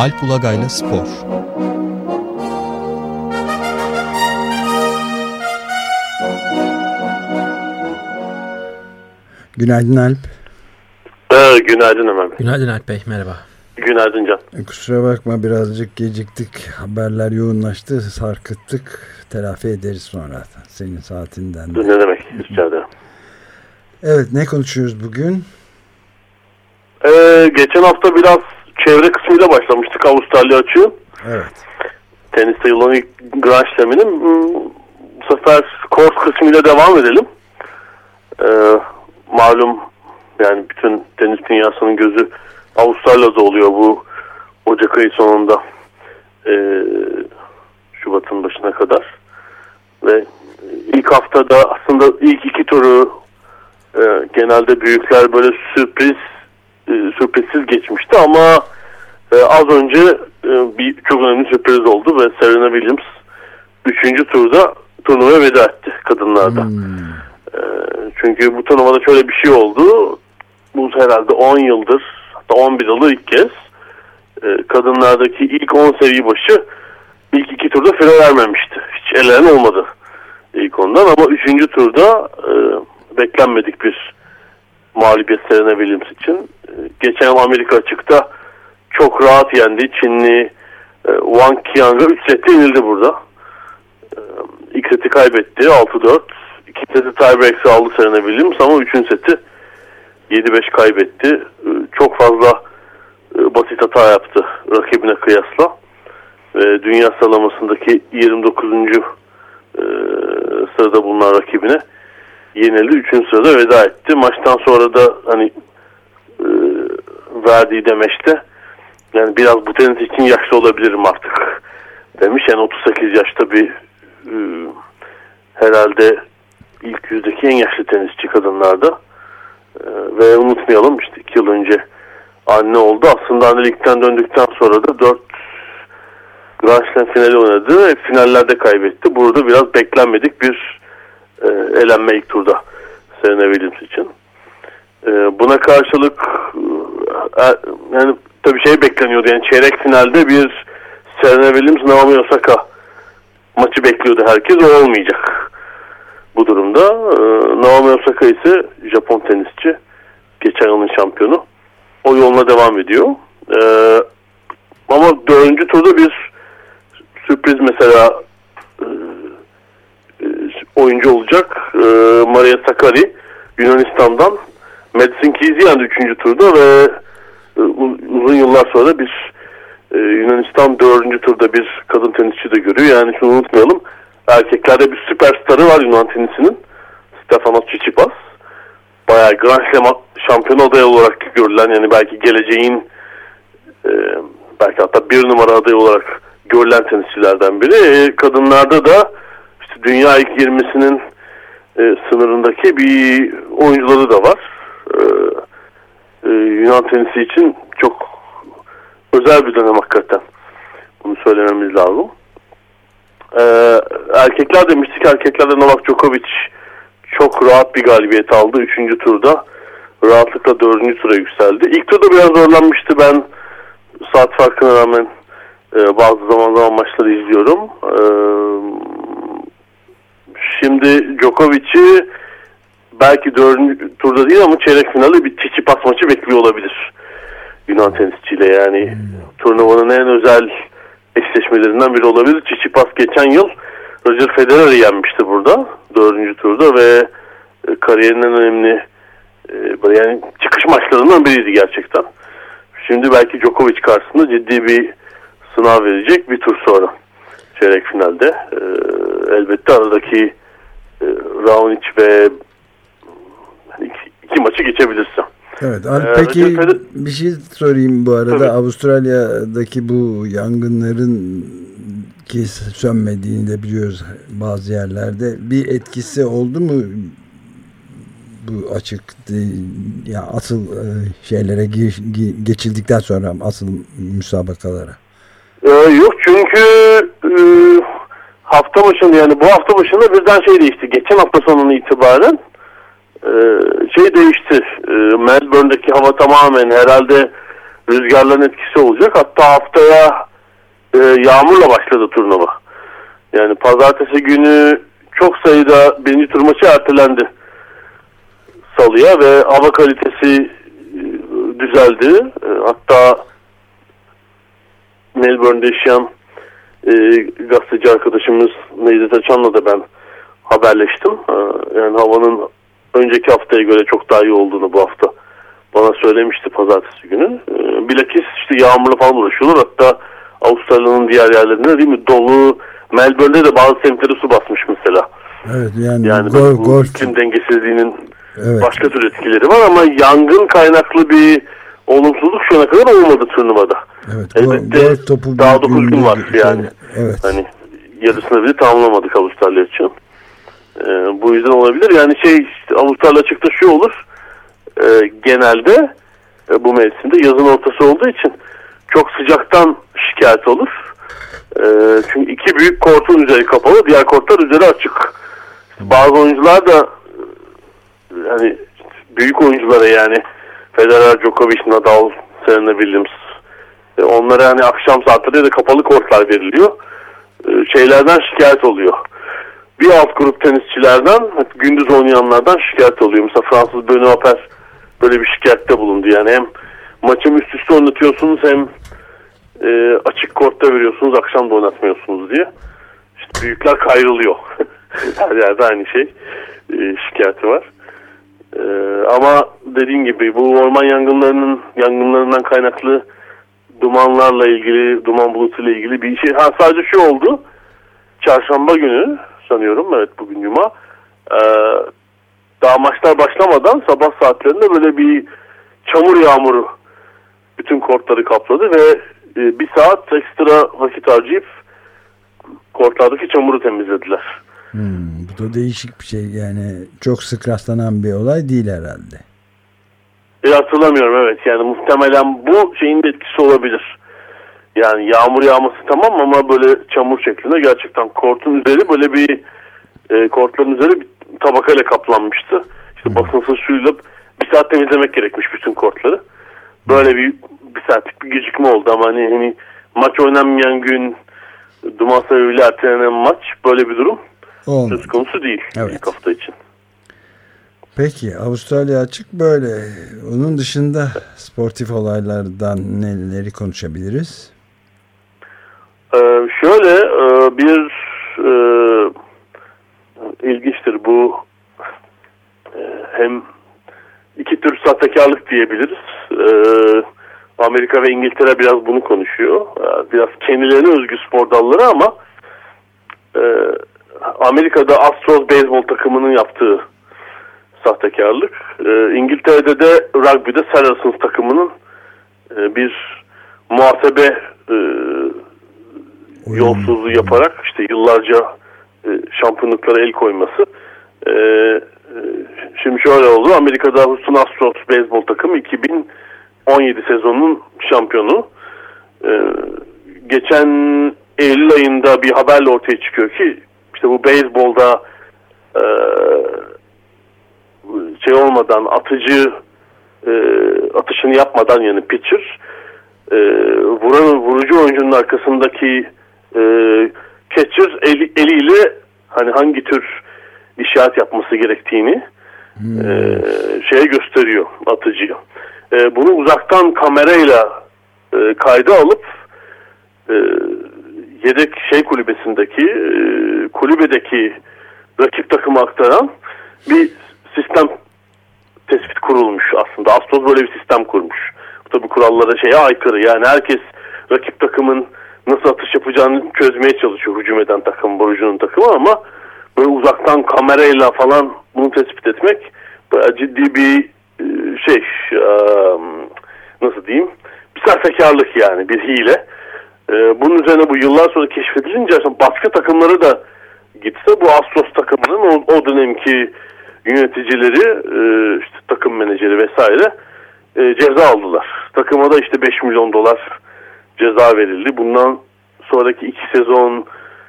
Alp Ulagay'la Spor Günaydın Alp. Ee, günaydın Ömer Bey. Günaydın Alp Bey, merhaba. Günaydın Can. E, kusura bakma birazcık geciktik. Haberler yoğunlaştı, sarkıttık. Telafi ederiz sonra senin saatinden de. Ne demek? Rica ederim. Evet, ne konuşuyoruz bugün? Ee, geçen hafta biraz çevre kısmıyla başlamıştık Avustralya açığı. Evet. Teniste yılın ilk Grand Slam'inin. Hmm, Bu sefer kort kısmıyla devam edelim. Ee, malum yani bütün tenis dünyasının gözü Avustralya'da oluyor bu Ocak ayı sonunda. Ee, Şubat'ın başına kadar. Ve ilk haftada aslında ilk iki turu e, genelde büyükler böyle sürpriz sürprizsiz geçmişti ama e, az önce e, bir çok önemli sürpriz oldu ve Serena Williams 3. turda turnuvaya veda etti kadınlarda. Hmm. E, çünkü bu turnuvada şöyle bir şey oldu. Bu herhalde 10 yıldır hatta 11 yıldır ilk kez e, kadınlardaki ilk 10 seviye başı ilk iki turda fire vermemişti. Hiç elenen olmadı ilk ondan ama 3. turda e, beklenmedik bir mağlubiyet Serena Williams için. E, geçen yıl Amerika açıkta çok rahat yendi. Çinli e, Wang Qiang'a 3 sette yenildi burada. E, ilk seti kaybetti 6-4. İkinci seti tiebreak'ı aldı Serena Williams ama 3. seti 7-5 kaybetti. E, çok fazla e, basit hata yaptı rakibine kıyasla. Dünya sıralamasındaki 29. E, sırada bulunan rakibine yenildi. Üçüncü sırada veda etti. Maçtan sonra da hani e, verdiği demeçte yani biraz bu tenis için yaşlı olabilirim artık demiş. Yani 38 yaşta bir e, herhalde ilk yüzdeki en yaşlı tenisçi kadınlarda. E, ve unutmayalım işte iki yıl önce anne oldu. Aslında annelikten döndükten sonra da 4 Grand Slam finali oynadı finallerde kaybetti. Burada biraz beklenmedik bir e, elenme ilk turda Serena Williams için. E, buna karşılık e, yani tabii şey bekleniyordu yani çeyrek finalde bir Serena Williams Naomi Osaka maçı bekliyordu herkes o olmayacak bu durumda. E, Naomi Osaka ise Japon tenisçi geçen yılın şampiyonu o yoluna devam ediyor. Ama dördüncü turda bir sürpriz mesela oyuncu olacak. E, Maria Sakkari Yunanistan'dan Madison Keys'i yendi 3. turda ve e, uzun yıllar sonra bir e, Yunanistan 4. turda bir kadın tenisçi de görüyor. Yani şunu unutmayalım. Erkeklerde bir süperstarı var Yunan tenisinin. Stefanos Tsitsipas. Bayağı Grand Slam şampiyon adayı olarak görülen yani belki geleceğin e, belki hatta bir numara adayı olarak görülen tenisçilerden biri. E, kadınlarda da dünya ilk 20'sinin e, sınırındaki bir oyuncuları da var. E, e, Yunan tenisi için çok özel bir dönem hakikaten. Bunu söylememiz lazım. E, erkekler demiştik. Erkeklerde Novak Djokovic çok rahat bir galibiyet aldı. Üçüncü turda rahatlıkla dördüncü tura yükseldi. İlk turda biraz zorlanmıştı. Ben saat farkına rağmen e, bazı zaman zaman maçları izliyorum. E, şimdi Djokovic'i belki dördüncü turda değil ama çeyrek finalde bir Tsitsipas maçı bekliyor olabilir. Yunan tenisçiyle yani hmm. turnuvanın en özel eşleşmelerinden biri olabilir. Tsitsipas geçen yıl Roger Federer'i yenmişti burada dördüncü turda ve e, kariyerinin en önemli e, yani çıkış maçlarından biriydi gerçekten. Şimdi belki Djokovic karşısında ciddi bir sınav verecek bir tur sonra çeyrek finalde. E, elbette aradaki e, Raonic ve iki, iki maçı geçebilirsem. Evet. Ee, peki bir şey sorayım bu arada. Tabii. Avustralya'daki bu yangınların ki sönmediğini de biliyoruz bazı yerlerde. Bir etkisi oldu mu bu açık ya asıl e, şeylere geçildikten sonra asıl müsabakalara? Ee, yok çünkü e, hafta başında yani bu hafta başında birden şey değişti. Geçen hafta sonunun itibaren e, şey değişti. E, Melbourne'deki hava tamamen herhalde rüzgarların etkisi olacak. Hatta haftaya e, yağmurla başladı turnuva. Yani pazartesi günü çok sayıda birinci tur maçı ertelendi salıya ve hava kalitesi e, düzeldi. E, hatta Melbourne'de yaşayan e, gazeteci arkadaşımız Necdet Açan'la da ben haberleştim. E, yani havanın önceki haftaya göre çok daha iyi olduğunu bu hafta bana söylemişti pazartesi günü. E, bilakis işte yağmurla falan uğraşıyorlar. Hatta Avustralya'nın diğer yerlerinde değil mi dolu Melbourne'de de bazı semtleri su basmış mesela. Evet yani, yani gol, bu gol. iklim dengesizliğinin evet. başka tür etkileri var ama yangın kaynaklı bir olumsuzluk şu ana kadar olmadı turnuvada. Evet, Elbette gol topu daha 9 gün var yani. Evet. Hani yarısını bile tamamlamadık Avustralya için. Ee, bu yüzden olabilir. Yani şey işte Avustralya açıkta şu olur. E, genelde e, bu mevsimde yazın ortası olduğu için çok sıcaktan şikayet olur. E, çünkü iki büyük kortun üzeri kapalı, diğer kortlar üzeri açık. Bazı oyuncular da yani büyük oyunculara yani Federer, Djokovic, Nadal, Serena Williams e, onlara hani akşam saatleri de kapalı kortlar veriliyor. E, şeylerden şikayet oluyor. Bir alt grup tenisçilerden gündüz oynayanlardan şikayet oluyor. Mesela Fransız Benoît Paire böyle bir şikayette bulundu. Yani hem maçı üst üste oynatıyorsunuz hem e, açık kortta veriyorsunuz akşam da oynatmıyorsunuz diye. İşte büyükler kayrılıyor. Her yerde aynı şey. E, şikayeti var. E, ama dediğim gibi bu orman yangınlarının yangınlarından kaynaklı dumanlarla ilgili, duman bulutuyla ilgili bir şey. Ha sadece şu oldu. Çarşamba günü sanıyorum. Evet bugün cuma. Ee, daha maçlar başlamadan sabah saatlerinde böyle bir çamur yağmuru bütün kortları kapladı ve e, bir saat ekstra vakit harcayıp kortlardaki çamuru temizlediler. Hmm, bu da değişik bir şey yani çok sık rastlanan bir olay değil herhalde. E, hatırlamıyorum evet yani muhtemelen bu şeyin etkisi olabilir. Yani yağmur yağması tamam ama böyle çamur şeklinde gerçekten kortun üzeri böyle bir e, kortların üzeri bir tabakayla kaplanmıştı. İşte basınsız suyla bir saat temizlemek gerekmiş bütün kortları. Böyle bir bir saatlik bir gecikme oldu ama hani, hani maç oynanmayan gün duman sebebiyle ertelenen maç böyle bir durum Olmadı. söz konusu değil evet. ilk hafta için. Peki Avustralya açık böyle. Onun dışında sportif olaylardan neleri konuşabiliriz? Ee, şöyle e, bir e, ilginçtir bu e, hem iki tür sahtekarlık diyebiliriz. E, Amerika ve İngiltere biraz bunu konuşuyor. E, biraz kendilerine özgü spor dalları ama e, Amerika'da Astros beyzbol takımının yaptığı sahtekarlık. E, İngiltere'de de rugby'de Saracens takımının e, bir muhasebe e, yolsuzluğu yaparak işte yıllarca e, şampiyonluklara el koyması. E, e, şimdi şöyle oldu. Amerika'da Houston Astros beyzbol takımı 2017 sezonunun şampiyonu. E, geçen Eylül ayında bir haberle ortaya çıkıyor ki işte bu beyzbolda e, şey olmadan atıcı e, atışını yapmadan yani pitcher e, vuran vurucu oyuncunun arkasındaki e, catcher eli, eliyle hani hangi tür işaret yapması gerektiğini hmm. e, şeye gösteriyor atıcıya. E, bunu uzaktan kamerayla e, kayda alıp e, yedek şey kulübesindeki e, kulübedeki rakip takımı aktaran bir sistem tespit kurulmuş aslında. Astos böyle bir sistem kurmuş. Bu tabi kurallara şeye aykırı. Yani herkes rakip takımın nasıl atış yapacağını çözmeye çalışıyor hücum eden takım, borucunun takımı ama böyle uzaktan kamerayla falan bunu tespit etmek bayağı ciddi bir e, şey nasıl diyeyim bir sahtekarlık yani bir hile. E, bunun üzerine bu yıllar sonra keşfedilince başka takımları da gitse bu Astros takımının o, o dönemki yöneticileri e, işte takım menajeri vesaire ceza aldılar. Takıma da işte 5 milyon dolar ceza verildi. Bundan sonraki iki sezon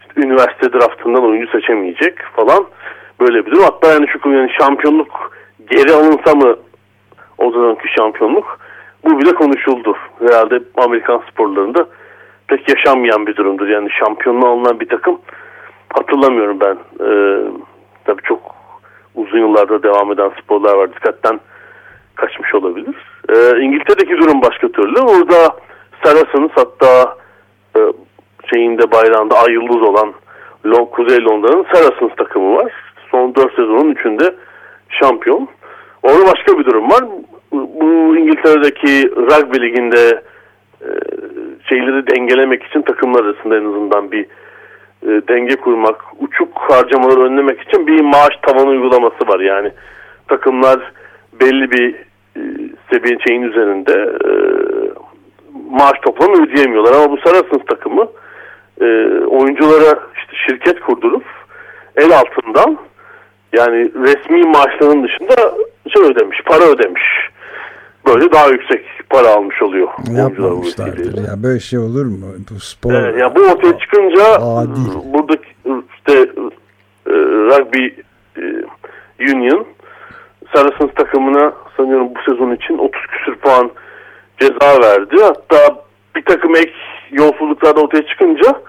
işte üniversite draftından oyuncu seçemeyecek falan böyle bir durum. Hatta yani şu yani şampiyonluk geri alınsa mı o zamanki şampiyonluk bu bile konuşuldu. Herhalde Amerikan sporlarında pek yaşanmayan bir durumdur. Yani şampiyonluğa alınan bir takım hatırlamıyorum ben. Ee, tabii çok uzun yıllarda devam eden sporlar var. Dikkatten kaçmış olabilir. Ee, İngiltere'deki durum başka türlü. Orada Saracens hatta e, şeyinde bayrağında ay yıldız olan Long, Kuzey Londra'nın Saracens takımı var. Son 4 sezonun 3'ünde şampiyon. Orada başka bir durum var. Bu İngiltere'deki rugby liginde e, şeyleri dengelemek için takımlar arasında en azından bir e, denge kurmak, uçuk harcamaları önlemek için bir maaş tavanı uygulaması var. Yani takımlar belli bir e, seviye şeyin üzerinde e, maaş toplamı ödeyemiyorlar. Ama bu Saracens takımı e, oyunculara işte şirket kurdurup el altından yani resmi maaşlarının dışında şey ödemiş, para ödemiş. Böyle daha yüksek para almış oluyor. Yapmamışlardır ya böyle şey olur mu? Bu spor. Evet, ya bu ortaya çıkınca adil. buradaki işte e, rugby e, union Saracens takımına sanıyorum bu sezon için 30 küsür puan ceza verdi. Hatta bir takım ek yolsuzluklar da ortaya çıkınca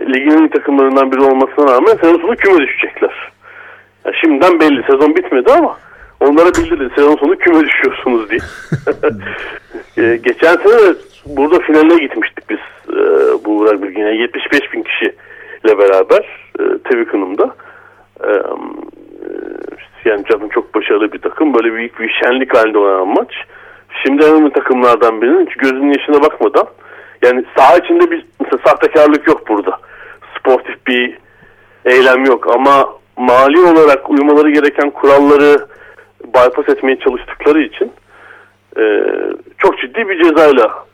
ligin takımlarından biri olmasına rağmen sezon sonu küme düşecekler. Yani şimdiden belli sezon bitmedi ama onlara bildirin sezon sonu küme düşüyorsunuz diye. ee, geçen sene burada finaline gitmiştik biz e, bu rugby yine 75 bin kişiyle beraber e, Twickenham'da. E, yani canım çok başarılı bir takım. Böyle büyük bir şenlik halinde oynanan maç. Şimdi önemli takımlardan birinin hiç gözünün yaşına bakmadan yani saha içinde bir mesela sahtekarlık yok burada. Sportif bir eylem yok ama mali olarak uymaları gereken kuralları bypass etmeye çalıştıkları için e, çok ciddi bir cezayla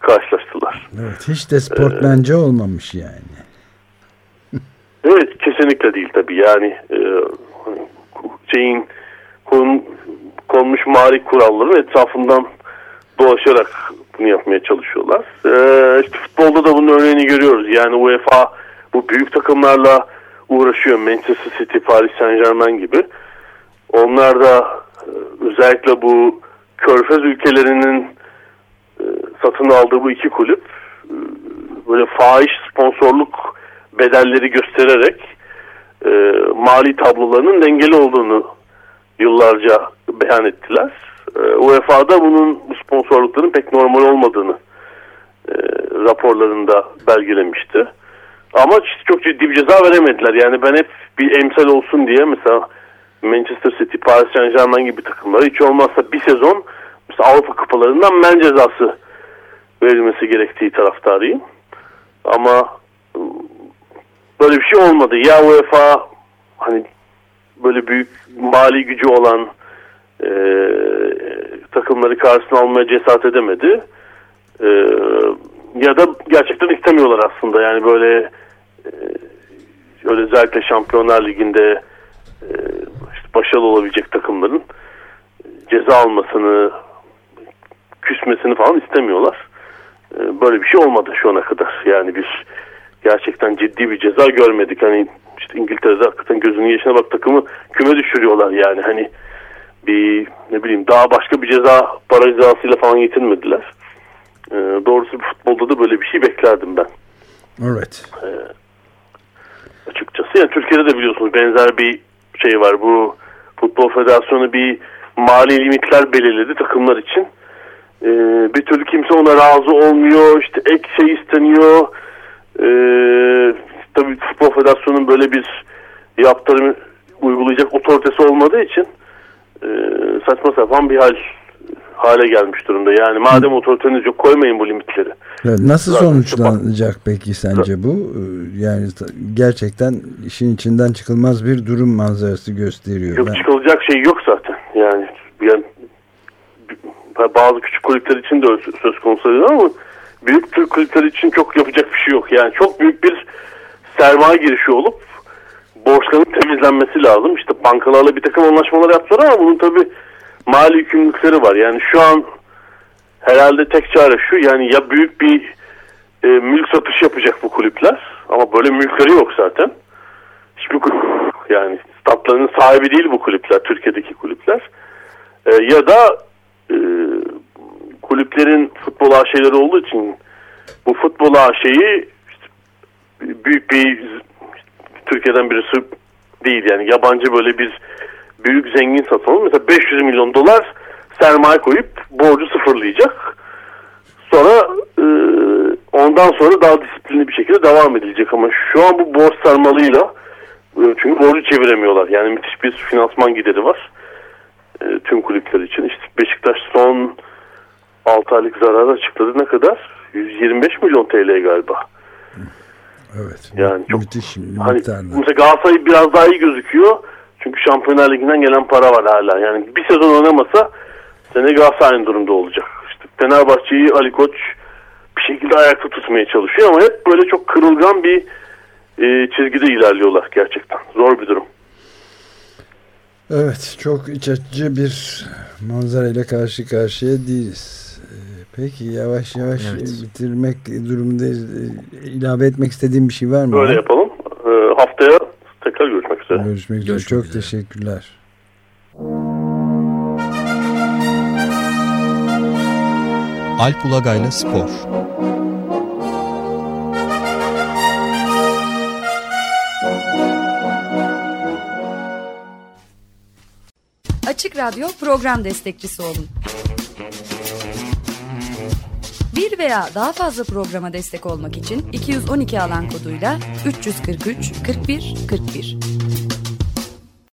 karşılaştılar. Evet, hiç de sportmence ee, olmamış yani. evet, kesinlikle değil tabii. Yani e, şeyin kon, konmuş mali kuralların etrafından dolaşarak bunu yapmaya çalışıyorlar. Ee, işte futbolda da bunun örneğini görüyoruz. Yani UEFA bu büyük takımlarla uğraşıyor. Manchester City, Paris Saint Germain gibi. Onlar da e, özellikle bu körfez ülkelerinin e, satın aldığı bu iki kulüp e, böyle fahiş sponsorluk bedelleri göstererek mali tablolarının dengeli olduğunu yıllarca beyan ettiler. UEFA'da bunun bu sponsorlukların pek normal olmadığını raporlarında belgelemişti. Ama çok ciddi bir ceza veremediler. Yani ben hep bir emsal olsun diye mesela Manchester City, Paris Saint Germain gibi takımlara hiç olmazsa bir sezon mesela Avrupa kupalarından men cezası verilmesi gerektiği taraftarıyım. Ama ıı, böyle bir şey olmadı. Ya UEFA hani böyle büyük mali gücü olan e, takımları karşısına almaya cesaret edemedi. E, ya da gerçekten istemiyorlar aslında. Yani böyle e, özellikle Şampiyonlar Ligi'nde başarılı olabilecek takımların ceza almasını küsmesini falan istemiyorlar. E, böyle bir şey olmadı şu ana kadar. Yani biz gerçekten ciddi bir ceza görmedik. Hani işte İngiltere'de hakikaten gözünün yaşına bak takımı küme düşürüyorlar yani. Hani bir ne bileyim daha başka bir ceza para cezasıyla falan yetinmediler. E, doğrusu futbolda da böyle bir şey beklerdim ben. Evet. E, açıkçası. Yani Türkiye'de de biliyorsunuz benzer bir şey var. Bu Futbol Federasyonu bir mali limitler belirledi takımlar için. Ee, bir türlü kimse ona razı olmuyor. İşte ek şey isteniyor. Ee, tabii Futbol Federasyonu'nun böyle bir yaptırım uygulayacak otoritesi olmadığı için e, saçma sapan bir hal hale gelmiş durumda. Yani madem otoriteniz yok koymayın bu limitleri. Evet, nasıl Zaten sonuçlanacak peki sence bu? Ee, yani gerçekten işin içinden çıkılmaz bir durum manzarası gösteriyor. Yok ben... çıkılacak şey yok zaten. Yani, yani bazı küçük kulüpler için de söz konusu ama büyük Türk kulüpleri için çok yapacak bir şey yok. Yani çok büyük bir sermaye girişi olup borçların temizlenmesi lazım. İşte bankalarla bir takım anlaşmalar yaptılar ama bunun tabii mali yükümlülükleri var. Yani şu an herhalde tek çare şu yani ya büyük bir e, mülk satış yapacak bu kulüpler ama böyle mülkleri yok zaten. Hiçbir kulüp yani statlarının sahibi değil bu kulüpler Türkiye'deki kulüpler. E, ya da e, kulüplerin futbol şeyleri olduğu için bu futbol şeyi işte büyük bir Türkiye'den birisi değil yani yabancı böyle bir büyük zengin satalım. Mesela 500 milyon dolar sermaye koyup borcu sıfırlayacak. Sonra e, ondan sonra daha disiplinli bir şekilde devam edilecek ama şu an bu borç sarmalıyla e, çünkü borcu çeviremiyorlar. Yani müthiş bir finansman gideri var. E, tüm kulüpler için. İşte Beşiktaş son 6 aylık zararı açıkladı. Ne kadar? 125 milyon TL galiba. Evet. Yani çok müthiş hani, Mesela Galatasaray biraz daha iyi gözüküyor. Çünkü Şampiyonlar Ligi'nden gelen para var hala. Yani bir sezon oynamasa sene Galatasaray'ın durumda olacak. İşte Fenerbahçe'yi Ali Koç bir şekilde ayakta tutmaya çalışıyor ama hep böyle çok kırılgan bir e, çizgide ilerliyorlar gerçekten. Zor bir durum. Evet çok iç açıcı bir manzara ile karşı karşıya değiliz. Ee, peki yavaş yavaş evet. bitirmek durumundayız. Ee, ilave etmek istediğim bir şey var mı? Böyle yapalım. Ee, haftaya üzere. Görüşmek üzere. Görüşmek çok üzere. teşekkürler. Alp Ulagay'la Spor Açık Radyo program destekçisi olun. Bir veya daha fazla programa destek olmak için 212 alan koduyla 343 41 41